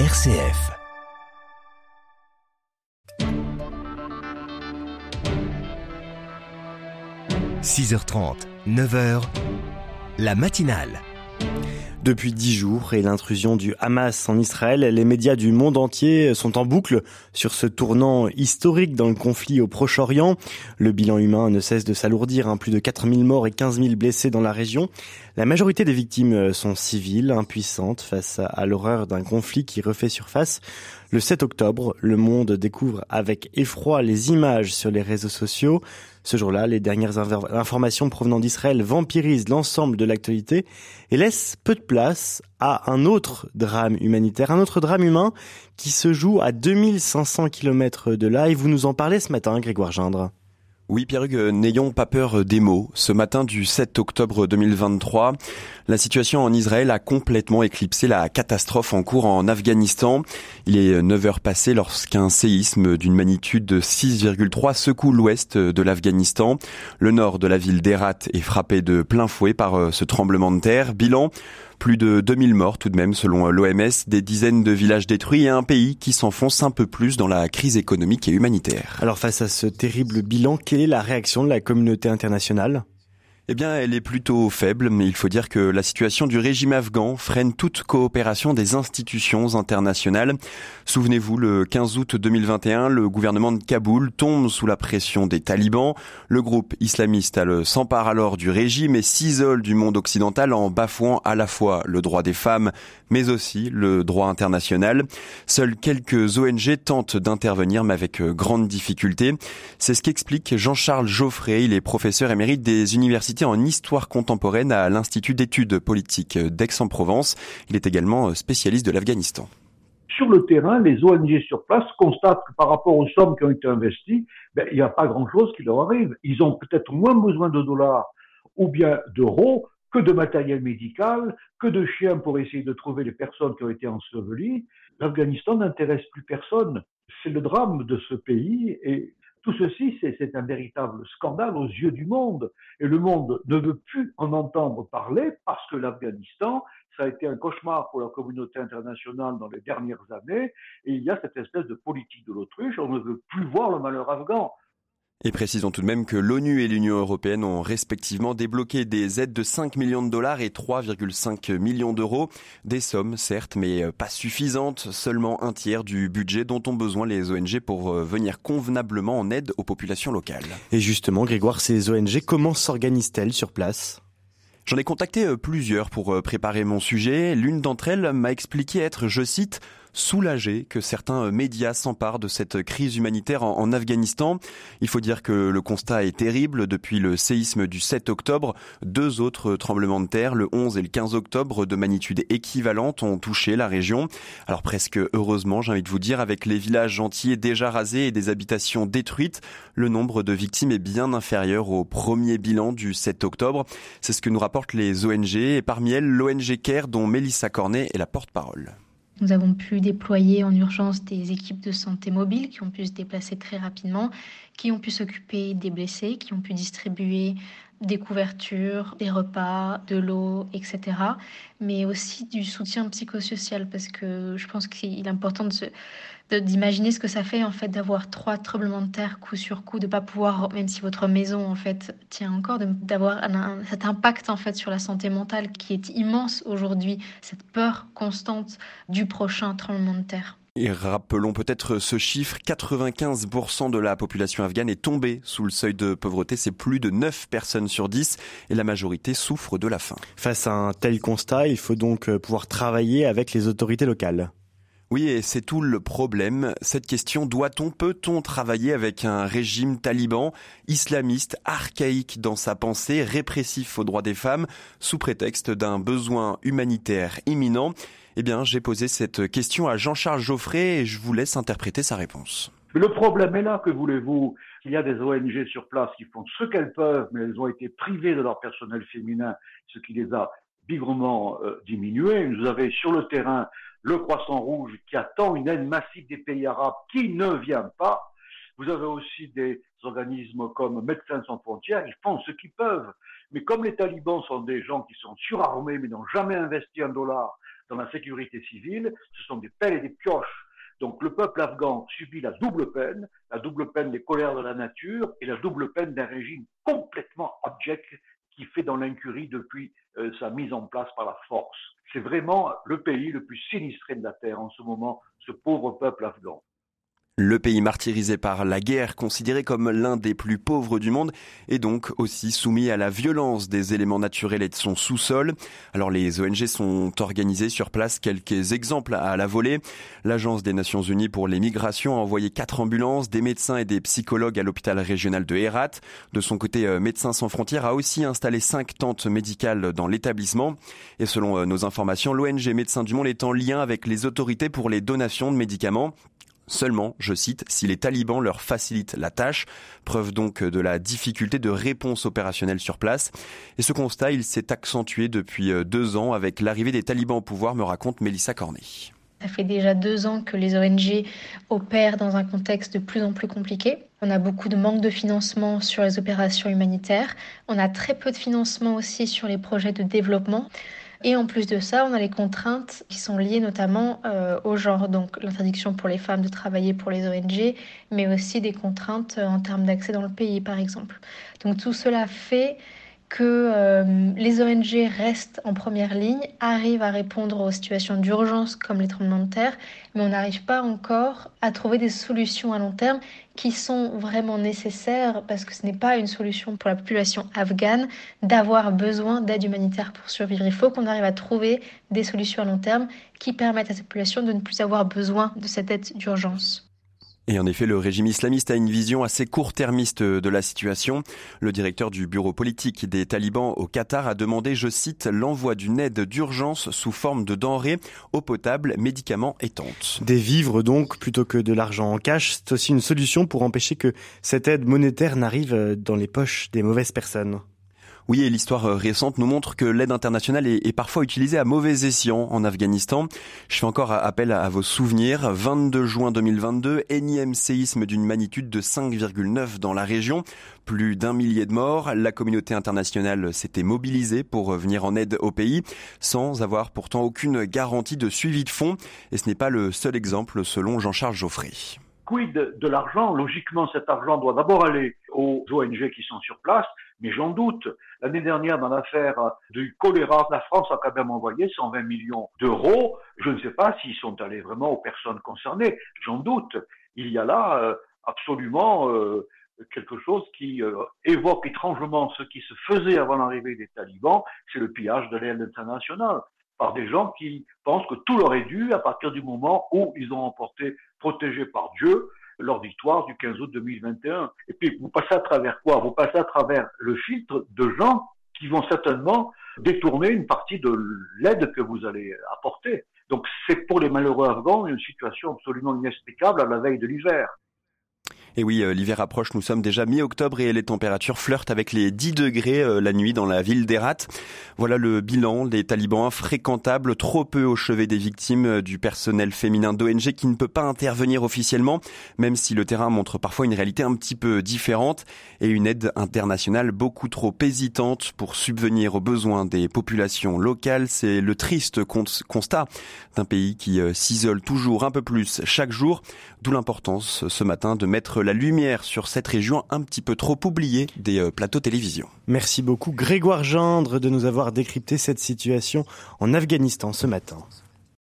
RCF. « 6h30, 9h, la matinale. Depuis dix jours et l'intrusion du Hamas en Israël, les médias du monde entier sont en boucle sur ce tournant historique dans le conflit au Proche-Orient. Le bilan humain ne cesse de s'alourdir, hein. plus de 4000 morts et 15 000 blessés dans la région. La majorité des victimes sont civiles, impuissantes face à l'horreur d'un conflit qui refait surface. Le 7 octobre, le monde découvre avec effroi les images sur les réseaux sociaux. Ce jour-là, les dernières informations provenant d'Israël vampirisent l'ensemble de l'actualité et laissent peu de place à un autre drame humanitaire, un autre drame humain qui se joue à 2500 km de là et vous nous en parlez ce matin, Grégoire Gindre. Oui, Pierre Hugues, n'ayons pas peur des mots. Ce matin du 7 octobre 2023, la situation en Israël a complètement éclipsé la catastrophe en cours en Afghanistan. Il est 9 heures passées lorsqu'un séisme d'une magnitude de 6,3 secoue l'ouest de l'Afghanistan. Le nord de la ville d'Herat est frappé de plein fouet par euh, ce tremblement de terre. Bilan plus de 2000 morts tout de même selon l'OMS, des dizaines de villages détruits et un pays qui s'enfonce un peu plus dans la crise économique et humanitaire. Alors face à ce terrible bilan, quelle est la réaction de la communauté internationale? Eh bien, elle est plutôt faible, mais il faut dire que la situation du régime afghan freine toute coopération des institutions internationales. Souvenez-vous, le 15 août 2021, le gouvernement de Kaboul tombe sous la pression des talibans. Le groupe islamiste s'empare alors du régime et s'isole du monde occidental en bafouant à la fois le droit des femmes, mais aussi le droit international. Seuls quelques ONG tentent d'intervenir, mais avec grande difficulté. C'est ce qu'explique Jean-Charles Geoffrey. Il est émérite des universités en histoire contemporaine à l'Institut d'études politiques d'Aix-en-Provence. Il est également spécialiste de l'Afghanistan. Sur le terrain, les ONG sur place constatent que par rapport aux sommes qui ont été investies, ben, il n'y a pas grand-chose qui leur arrive. Ils ont peut-être moins besoin de dollars ou bien d'euros que de matériel médical, que de chiens pour essayer de trouver les personnes qui ont été ensevelies. L'Afghanistan n'intéresse plus personne. C'est le drame de ce pays et tout ceci, c'est un véritable scandale aux yeux du monde. Et le monde ne veut plus en entendre parler parce que l'Afghanistan, ça a été un cauchemar pour la communauté internationale dans les dernières années. Et il y a cette espèce de politique de l'autruche. On ne veut plus voir le malheur afghan. Et précisons tout de même que l'ONU et l'Union européenne ont respectivement débloqué des aides de 5 millions de dollars et 3,5 millions d'euros. Des sommes, certes, mais pas suffisantes, seulement un tiers du budget dont ont besoin les ONG pour euh, venir convenablement en aide aux populations locales. Et justement, Grégoire, ces ONG, comment s'organisent-elles sur place? J'en ai contacté euh, plusieurs pour euh, préparer mon sujet. L'une d'entre elles m'a expliqué être, je cite, soulagé que certains médias s'emparent de cette crise humanitaire en, Afghanistan. Il faut dire que le constat est terrible. Depuis le séisme du 7 octobre, deux autres tremblements de terre, le 11 et le 15 octobre, de magnitude équivalente, ont touché la région. Alors presque heureusement, j'ai envie de vous dire, avec les villages entiers déjà rasés et des habitations détruites, le nombre de victimes est bien inférieur au premier bilan du 7 octobre. C'est ce que nous rapportent les ONG et parmi elles l'ONG CARE dont Mélissa Cornet est la porte-parole. Nous avons pu déployer en urgence des équipes de santé mobiles qui ont pu se déplacer très rapidement, qui ont pu s'occuper des blessés, qui ont pu distribuer des couvertures, des repas, de l'eau, etc. Mais aussi du soutien psychosocial parce que je pense qu'il est important d'imaginer ce que ça fait en fait d'avoir trois tremblements de terre coup sur coup, de pas pouvoir, même si votre maison en fait tient encore, d'avoir cet impact en fait sur la santé mentale qui est immense aujourd'hui, cette peur constante du prochain tremblement de terre. Et rappelons peut-être ce chiffre, 95% de la population afghane est tombée sous le seuil de pauvreté, c'est plus de 9 personnes sur 10 et la majorité souffre de la faim. Face à un tel constat, il faut donc pouvoir travailler avec les autorités locales. Oui, et c'est tout le problème. Cette question, doit-on, peut-on travailler avec un régime taliban, islamiste, archaïque dans sa pensée, répressif aux droits des femmes, sous prétexte d'un besoin humanitaire imminent? Eh bien, j'ai posé cette question à Jean-Charles Geoffrey et je vous laisse interpréter sa réponse. Le problème est là, que voulez-vous? Il y a des ONG sur place qui font ce qu'elles peuvent, mais elles ont été privées de leur personnel féminin, ce qui les a bigrement euh, diminuées. Vous avez sur le terrain le Croissant Rouge qui attend une aide massive des pays arabes qui ne vient pas. Vous avez aussi des organismes comme Médecins sans frontières, ils font ce qu'ils peuvent. Mais comme les talibans sont des gens qui sont surarmés mais n'ont jamais investi un dollar dans la sécurité civile, ce sont des pelles et des pioches. Donc le peuple afghan subit la double peine, la double peine des colères de la nature et la double peine d'un régime complètement abject qui fait dans l'incurie depuis euh, sa mise en place par la force. C'est vraiment le pays le plus sinistré de la Terre en ce moment, ce pauvre peuple afghan. Le pays martyrisé par la guerre, considéré comme l'un des plus pauvres du monde, est donc aussi soumis à la violence des éléments naturels et de son sous-sol. Alors les ONG sont organisées sur place. Quelques exemples à la volée. L'Agence des Nations Unies pour les migrations a envoyé quatre ambulances, des médecins et des psychologues à l'hôpital régional de Herat. De son côté, euh, Médecins sans frontières a aussi installé cinq tentes médicales dans l'établissement. Et selon euh, nos informations, l'ONG Médecins du Monde est en lien avec les autorités pour les donations de médicaments. Seulement, je cite, si les talibans leur facilitent la tâche, preuve donc de la difficulté de réponse opérationnelle sur place. Et ce constat, il s'est accentué depuis euh, deux ans avec l'arrivée des talibans au pouvoir, me raconte Mélissa Cornet. Ça fait déjà deux ans que les ONG opèrent dans un contexte de plus en plus compliqué. On a beaucoup de manque de financement sur les opérations humanitaires. On a très peu de financement aussi sur les projets de développement. Et en plus de ça, on a les contraintes qui sont liées notamment euh, au genre, donc l'interdiction pour les femmes de travailler pour les ONG, mais aussi des contraintes euh, en termes d'accès dans le pays, par exemple. Donc tout cela fait que euh, les ONG restent en première ligne, arrivent à répondre aux situations d'urgence comme les tremblements de terre, mais on n'arrive pas encore à trouver des solutions à long terme qui sont vraiment nécessaires parce que ce n'est pas une solution pour la population afghane d'avoir besoin d'aide humanitaire pour survivre. Il faut qu'on arrive à trouver des solutions à long terme qui permettent à cette population de ne plus avoir besoin de cette aide d'urgence. Et en effet, le régime islamiste a une vision assez court-termiste de la situation. Le directeur du bureau politique des talibans au Qatar a demandé, je cite, l'envoi d'une aide d'urgence sous forme de denrées, eau potable, médicaments et tentes. Des vivres donc, plutôt que de l'argent en cash, c'est aussi une solution pour empêcher que cette aide monétaire n'arrive dans les poches des mauvaises personnes. Oui, et l'histoire euh, récente nous montre que l'aide internationale est, parfois utilisée à mauvais escient en Afghanistan. Je fais encore appel à, vos souvenirs. 22 juin 2022, énième séisme d'une magnitude de 5,9 dans la région. Plus d'un millier de morts. La communauté internationale s'était mobilisée pour venir en aide au pays, sans avoir pourtant aucune garantie de suivi de fonds. Et ce n'est pas le seul exemple selon Jean-Charles Geoffrey. Quid de l'argent? Logiquement, cet argent doit d'abord aller aux ONG qui sont sur place, mais j'en doute. L'année dernière, dans l'affaire du choléra, la France a quand même envoyé 120 millions d'euros. Je ne sais pas s'ils sont allés vraiment aux personnes concernées. J'en doute. Il y a là euh, absolument euh, quelque chose qui euh, évoque étrangement ce qui se faisait avant l'arrivée des talibans, c'est le pillage de l'aide internationale par des gens qui pensent que tout leur est dû à partir du moment où ils ont emporté, protégés par Dieu, leur victoire du 15 août 2021. Et puis, vous passez à travers quoi? Vous passez à travers le filtre de gens qui vont certainement détourner une partie de l'aide que vous allez apporter. Donc, c'est pour les malheureux Afghans une situation absolument inexplicable à la veille de l'hiver. Et oui, euh, l'hiver approche, nous sommes déjà mi-octobre et les températures flirtent avec les 10 degrés euh, la nuit dans la ville d'Erat. Voilà le bilan des talibans fréquentables, trop peu au chevet des victimes euh, du personnel féminin d'ONG qui ne peut pas intervenir officiellement, même si le terrain montre parfois une réalité un petit peu différente et une aide internationale beaucoup trop hésitante pour subvenir aux besoins des populations locales. C'est le triste constat d'un pays qui s'isole toujours un peu plus chaque jour, d'où l'importance ce matin de mettre la lumière sur cette région un petit peu trop oubliée des euh, plateaux télévision. Merci beaucoup Grégoire Gendre de nous avoir décrypté cette situation en Afghanistan ce matin.